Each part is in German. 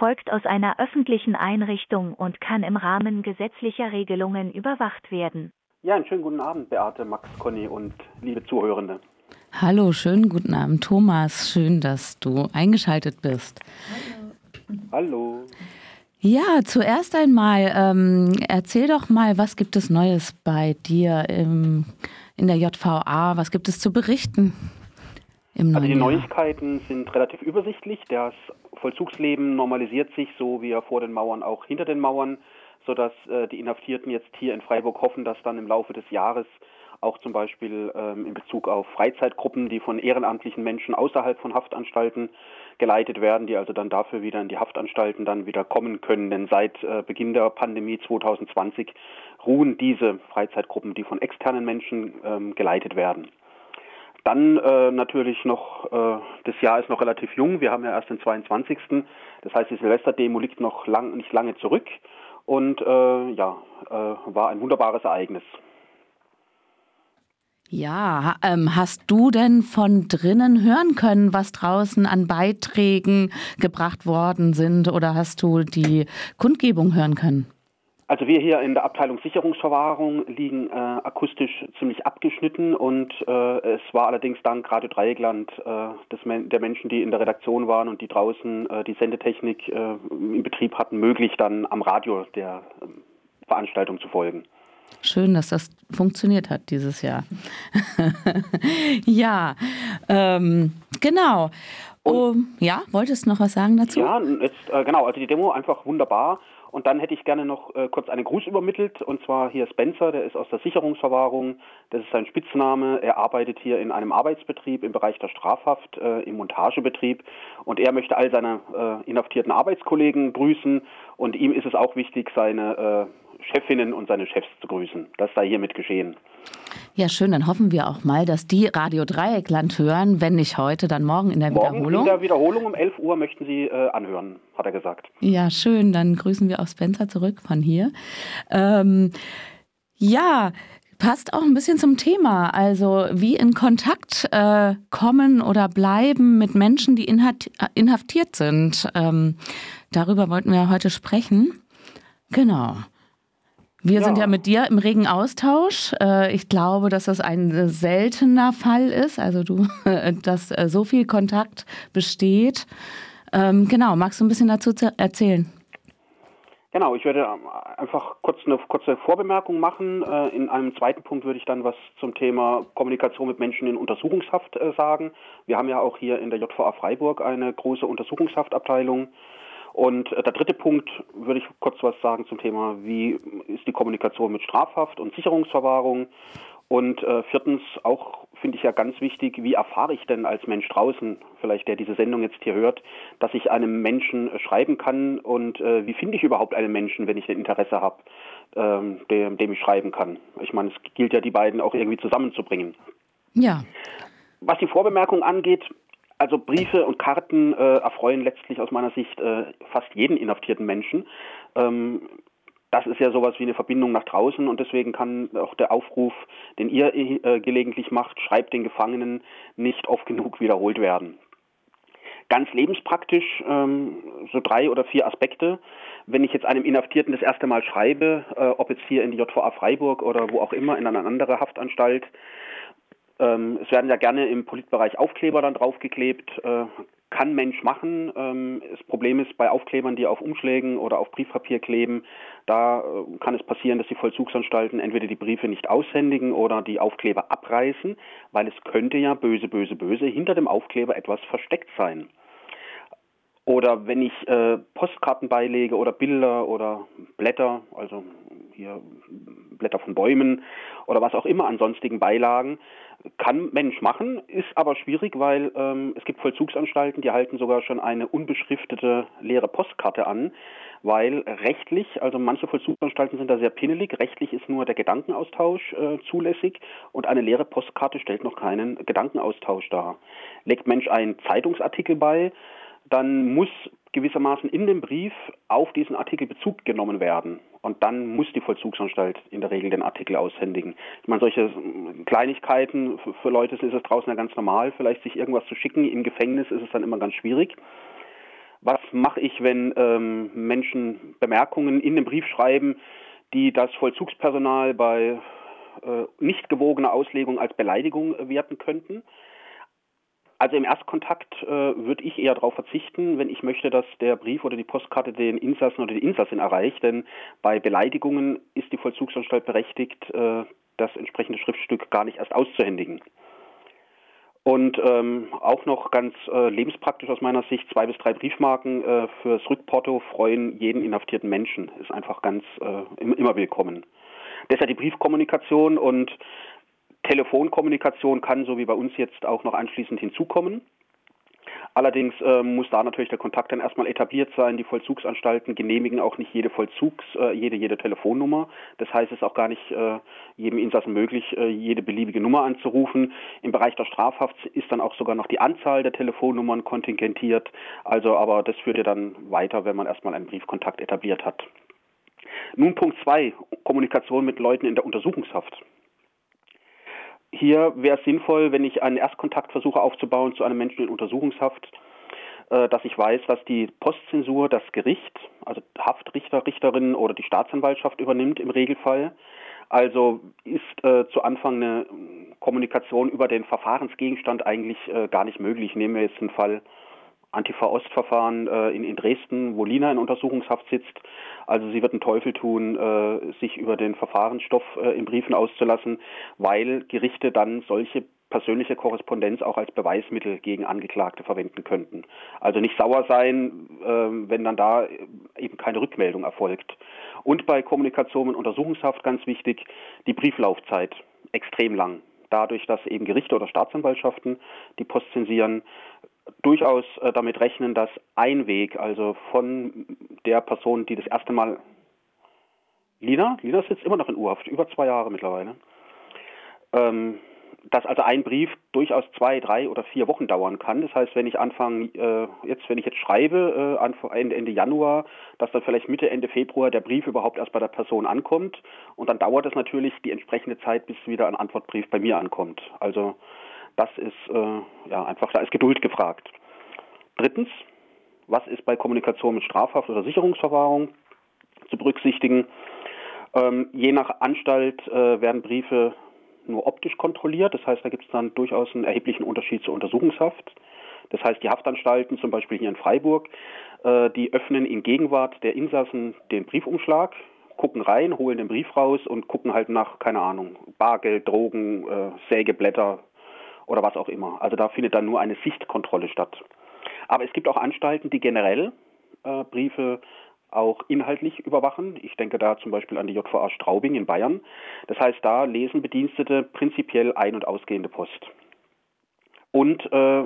folgt aus einer öffentlichen Einrichtung und kann im Rahmen gesetzlicher Regelungen überwacht werden. Ja, einen schönen guten Abend, Beate, Max, Conny und liebe Zuhörende. Hallo, schönen guten Abend, Thomas. Schön, dass du eingeschaltet bist. Hallo. Hallo. Ja, zuerst einmal, ähm, erzähl doch mal, was gibt es Neues bei dir im, in der JVA? Was gibt es zu berichten? Im also die Jahr? Neuigkeiten sind relativ übersichtlich. Das Vollzugsleben normalisiert sich so wie er vor den Mauern auch hinter den Mauern, sodass äh, die Inhaftierten jetzt hier in Freiburg hoffen, dass dann im Laufe des Jahres auch zum Beispiel ähm, in Bezug auf Freizeitgruppen, die von ehrenamtlichen Menschen außerhalb von Haftanstalten geleitet werden, die also dann dafür wieder in die Haftanstalten dann wieder kommen können. Denn seit äh, Beginn der Pandemie 2020 ruhen diese Freizeitgruppen, die von externen Menschen ähm, geleitet werden. Dann äh, natürlich noch, äh, das Jahr ist noch relativ jung, wir haben ja erst den 22. Das heißt, die Silvesterdemo liegt noch lang, nicht lange zurück und äh, ja, äh, war ein wunderbares Ereignis. Ja, ähm, hast du denn von drinnen hören können, was draußen an Beiträgen gebracht worden sind oder hast du die Kundgebung hören können? Also wir hier in der Abteilung Sicherungsverwahrung liegen äh, akustisch ziemlich abgeschnitten und äh, es war allerdings dank Radio Dreieckland äh, des, der Menschen, die in der Redaktion waren und die draußen äh, die Sendetechnik äh, in Betrieb hatten, möglich dann am Radio der ähm, Veranstaltung zu folgen. Schön, dass das funktioniert hat dieses Jahr. ja, ähm, genau. Oh, ja, wolltest du noch was sagen dazu? Ja, jetzt, äh, genau, also die Demo einfach wunderbar. Und dann hätte ich gerne noch äh, kurz einen Gruß übermittelt. Und zwar hier Spencer, der ist aus der Sicherungsverwahrung. Das ist sein Spitzname. Er arbeitet hier in einem Arbeitsbetrieb im Bereich der Strafhaft, äh, im Montagebetrieb. Und er möchte all seine äh, inhaftierten Arbeitskollegen grüßen. Und ihm ist es auch wichtig, seine äh, Chefinnen und seine Chefs zu grüßen. Das sei hiermit geschehen. Ja, schön. Dann hoffen wir auch mal, dass die Radio Dreieckland hören, wenn nicht heute, dann morgen in der morgen Wiederholung. In der Wiederholung um 11 Uhr möchten Sie äh, anhören, hat er gesagt. Ja, schön. Dann grüßen wir auch Spencer zurück von hier. Ähm, ja, passt auch ein bisschen zum Thema. Also wie in Kontakt äh, kommen oder bleiben mit Menschen, die inhaftiert sind. Ähm, darüber wollten wir heute sprechen. Genau. Wir ja. sind ja mit dir im regen Austausch. Äh, ich glaube, dass das ein seltener Fall ist, also du, dass äh, so viel Kontakt besteht. Ähm, genau, magst du ein bisschen dazu erzählen? Genau, ich werde ähm, einfach kurz eine kurze Vorbemerkung machen. Äh, in einem zweiten Punkt würde ich dann was zum Thema Kommunikation mit Menschen in Untersuchungshaft sagen. Wir haben ja auch hier in der JVA Freiburg eine große Untersuchungshaftabteilung und äh, der dritte Punkt würde ich kurz was sagen zum Thema, wie ist die Kommunikation mit Strafhaft und Sicherungsverwahrung. Und äh, viertens auch finde ich ja ganz wichtig, wie erfahre ich denn als Mensch draußen, vielleicht der diese Sendung jetzt hier hört, dass ich einem Menschen äh, schreiben kann und äh, wie finde ich überhaupt einen Menschen, wenn ich ein Interesse habe, ähm, dem, dem ich schreiben kann. Ich meine, es gilt ja, die beiden auch irgendwie zusammenzubringen. Ja. Was die Vorbemerkung angeht, also Briefe und Karten äh, erfreuen letztlich aus meiner Sicht äh, fast jeden inhaftierten Menschen. Ähm, das ist ja sowas wie eine Verbindung nach draußen und deswegen kann auch der Aufruf, den ihr äh, gelegentlich macht, schreibt den Gefangenen, nicht oft genug wiederholt werden. Ganz lebenspraktisch ähm, so drei oder vier Aspekte. Wenn ich jetzt einem Inhaftierten das erste Mal schreibe, äh, ob jetzt hier in die JVA Freiburg oder wo auch immer in eine andere Haftanstalt, ähm, es werden ja gerne im Politbereich Aufkleber dann draufgeklebt. Äh, kann Mensch machen. Ähm, das Problem ist bei Aufklebern, die auf Umschlägen oder auf Briefpapier kleben, da äh, kann es passieren, dass die Vollzugsanstalten entweder die Briefe nicht aushändigen oder die Aufkleber abreißen, weil es könnte ja böse, böse, böse hinter dem Aufkleber etwas versteckt sein. Oder wenn ich äh, Postkarten beilege oder Bilder oder Blätter, also hier Blätter von Bäumen oder was auch immer an sonstigen Beilagen, kann Mensch machen, ist aber schwierig, weil ähm, es gibt Vollzugsanstalten, die halten sogar schon eine unbeschriftete leere Postkarte an, weil rechtlich, also manche Vollzugsanstalten sind da sehr pinnelig, rechtlich ist nur der Gedankenaustausch äh, zulässig und eine leere Postkarte stellt noch keinen Gedankenaustausch dar. Legt Mensch einen Zeitungsartikel bei, dann muss gewissermaßen in dem Brief auf diesen Artikel Bezug genommen werden. Und dann muss die Vollzugsanstalt in der Regel den Artikel aushändigen. Ich meine, solche Kleinigkeiten für, für Leute ist es draußen ja ganz normal, vielleicht sich irgendwas zu schicken. Im Gefängnis ist es dann immer ganz schwierig. Was mache ich, wenn ähm, Menschen Bemerkungen in den Brief schreiben, die das Vollzugspersonal bei äh, nicht gewogener Auslegung als Beleidigung äh, werten könnten? Also im Erstkontakt äh, würde ich eher darauf verzichten, wenn ich möchte, dass der Brief oder die Postkarte den Insassen oder die Insassin erreicht. Denn bei Beleidigungen ist die Vollzugsanstalt berechtigt, äh, das entsprechende Schriftstück gar nicht erst auszuhändigen. Und ähm, auch noch ganz äh, lebenspraktisch aus meiner Sicht, zwei bis drei Briefmarken äh, fürs Rückporto freuen jeden inhaftierten Menschen. Ist einfach ganz äh, immer willkommen. Deshalb die Briefkommunikation und Telefonkommunikation kann, so wie bei uns jetzt, auch noch anschließend hinzukommen. Allerdings äh, muss da natürlich der Kontakt dann erstmal etabliert sein. Die Vollzugsanstalten genehmigen auch nicht jede Vollzugs, äh, jede, jede Telefonnummer. Das heißt, es ist auch gar nicht äh, jedem Insassen möglich, äh, jede beliebige Nummer anzurufen. Im Bereich der Strafhaft ist dann auch sogar noch die Anzahl der Telefonnummern kontingentiert. Also, aber das führt ja dann weiter, wenn man erstmal einen Briefkontakt etabliert hat. Nun Punkt zwei, Kommunikation mit Leuten in der Untersuchungshaft. Hier wäre es sinnvoll, wenn ich einen Erstkontakt versuche aufzubauen zu einem Menschen in Untersuchungshaft, äh, dass ich weiß, was die Postzensur, das Gericht, also Haftrichter, Richterin oder die Staatsanwaltschaft übernimmt im Regelfall. Also ist äh, zu Anfang eine Kommunikation über den Verfahrensgegenstand eigentlich äh, gar nicht möglich. Nehmen wir jetzt einen Fall Antifa-Ost-Verfahren äh, in, in Dresden, wo Lina in Untersuchungshaft sitzt. Also sie wird einen Teufel tun, äh, sich über den Verfahrensstoff äh, in Briefen auszulassen, weil Gerichte dann solche persönliche Korrespondenz auch als Beweismittel gegen Angeklagte verwenden könnten. Also nicht sauer sein, äh, wenn dann da eben keine Rückmeldung erfolgt. Und bei Kommunikation in Untersuchungshaft ganz wichtig, die Brieflaufzeit extrem lang. Dadurch, dass eben Gerichte oder Staatsanwaltschaften die Post zensieren, durchaus äh, damit rechnen, dass ein Weg, also von der Person, die das erste Mal Lina, Lina sitzt immer noch in Urhaft, über zwei Jahre mittlerweile, ähm, dass also ein Brief durchaus zwei, drei oder vier Wochen dauern kann. Das heißt, wenn ich anfange, äh, jetzt, wenn ich jetzt schreibe, äh, Anfang, Ende, Ende Januar, dass dann vielleicht Mitte, Ende Februar der Brief überhaupt erst bei der Person ankommt und dann dauert es natürlich die entsprechende Zeit, bis wieder ein Antwortbrief bei mir ankommt. Also das ist äh, ja einfach, da ist Geduld gefragt. Drittens, was ist bei Kommunikation mit Strafhaft oder Sicherungsverwahrung zu berücksichtigen? Ähm, je nach Anstalt äh, werden Briefe nur optisch kontrolliert. Das heißt, da gibt es dann durchaus einen erheblichen Unterschied zur Untersuchungshaft. Das heißt, die Haftanstalten, zum Beispiel hier in Freiburg, äh, die öffnen in Gegenwart der Insassen den Briefumschlag, gucken rein, holen den Brief raus und gucken halt nach, keine Ahnung, Bargeld, Drogen, äh, Sägeblätter, oder was auch immer. Also da findet dann nur eine Sichtkontrolle statt. Aber es gibt auch Anstalten, die generell äh, Briefe auch inhaltlich überwachen. Ich denke da zum Beispiel an die JVA Straubing in Bayern. Das heißt, da lesen Bedienstete prinzipiell ein- und ausgehende Post. Und äh,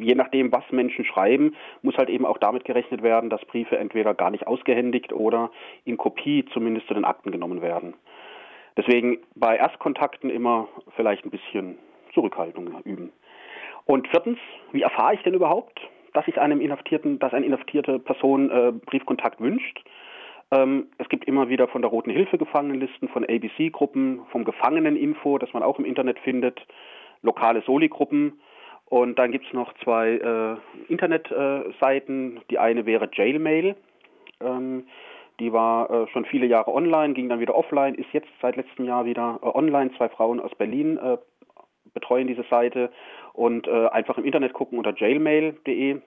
je nachdem, was Menschen schreiben, muss halt eben auch damit gerechnet werden, dass Briefe entweder gar nicht ausgehändigt oder in Kopie zumindest zu den Akten genommen werden. Deswegen bei Erstkontakten immer vielleicht ein bisschen Zurückhaltung üben. Und viertens, wie erfahre ich denn überhaupt, dass ich einem Inhaftierten, dass eine inhaftierte Person äh, Briefkontakt wünscht? Ähm, es gibt immer wieder von der Roten Hilfe Gefangenenlisten, von ABC-Gruppen, vom Gefangeneninfo, das man auch im Internet findet, lokale Soli-Gruppen. Und dann gibt es noch zwei äh, Internetseiten. Äh, die eine wäre Jailmail. Ähm, die war äh, schon viele Jahre online, ging dann wieder offline, ist jetzt seit letztem Jahr wieder äh, online. Zwei Frauen aus Berlin äh, betreuen diese Seite und äh, einfach im Internet gucken unter jailmail.de.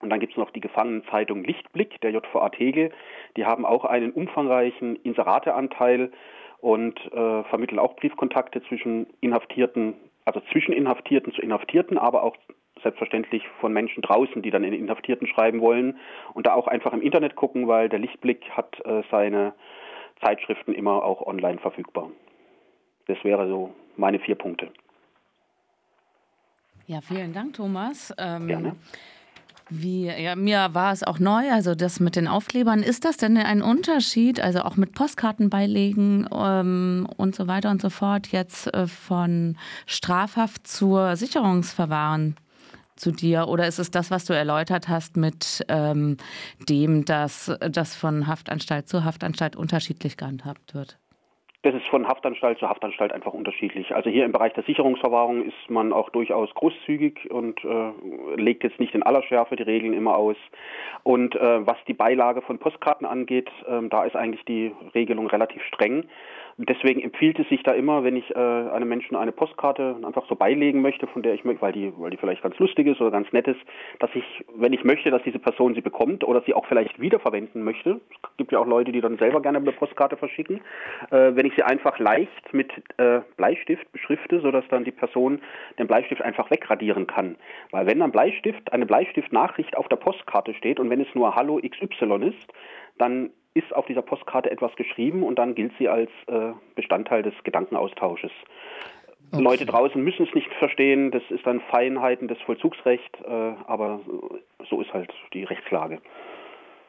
Und dann gibt es noch die Gefangenenzeitung Lichtblick der JVA Tegel. Die haben auch einen umfangreichen Inserateanteil und äh, vermitteln auch Briefkontakte zwischen Inhaftierten, also zwischen Inhaftierten zu Inhaftierten, aber auch selbstverständlich von Menschen draußen, die dann in Inhaftierten schreiben wollen. Und da auch einfach im Internet gucken, weil der Lichtblick hat äh, seine Zeitschriften immer auch online verfügbar. Das wäre so meine vier Punkte. Ja, vielen Dank, Thomas. Ähm, Gerne. Wie, ja, mir war es auch neu, also das mit den Aufklebern. Ist das denn ein Unterschied, also auch mit Postkarten beilegen ähm, und so weiter und so fort, jetzt äh, von Strafhaft zur Sicherungsverwahren zu dir? Oder ist es das, was du erläutert hast, mit ähm, dem, dass das von Haftanstalt zu Haftanstalt unterschiedlich gehandhabt wird? Das ist von Haftanstalt zu Haftanstalt einfach unterschiedlich. Also hier im Bereich der Sicherungsverwahrung ist man auch durchaus großzügig und äh, legt jetzt nicht in aller Schärfe die Regeln immer aus. Und äh, was die Beilage von Postkarten angeht, äh, da ist eigentlich die Regelung relativ streng. Deswegen empfiehlt es sich da immer, wenn ich äh, einem Menschen eine Postkarte einfach so beilegen möchte, von der ich möchte, weil die, weil die vielleicht ganz lustig ist oder ganz nett ist, dass ich, wenn ich möchte, dass diese Person sie bekommt oder sie auch vielleicht wiederverwenden möchte, es gibt ja auch Leute, die dann selber gerne eine Postkarte verschicken, äh, wenn ich sie einfach leicht mit äh, Bleistift beschrifte, sodass dann die Person den Bleistift einfach wegradieren kann. Weil wenn ein Bleistift, eine Bleistiftnachricht auf der Postkarte steht und wenn es nur Hallo XY ist, dann ist auf dieser Postkarte etwas geschrieben und dann gilt sie als äh, Bestandteil des Gedankenaustausches. Okay. Leute draußen müssen es nicht verstehen, das ist dann Feinheiten des Vollzugsrechts, äh, aber so ist halt die Rechtslage.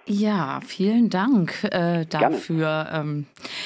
Ja, vielen Dank äh, dafür. Ähm,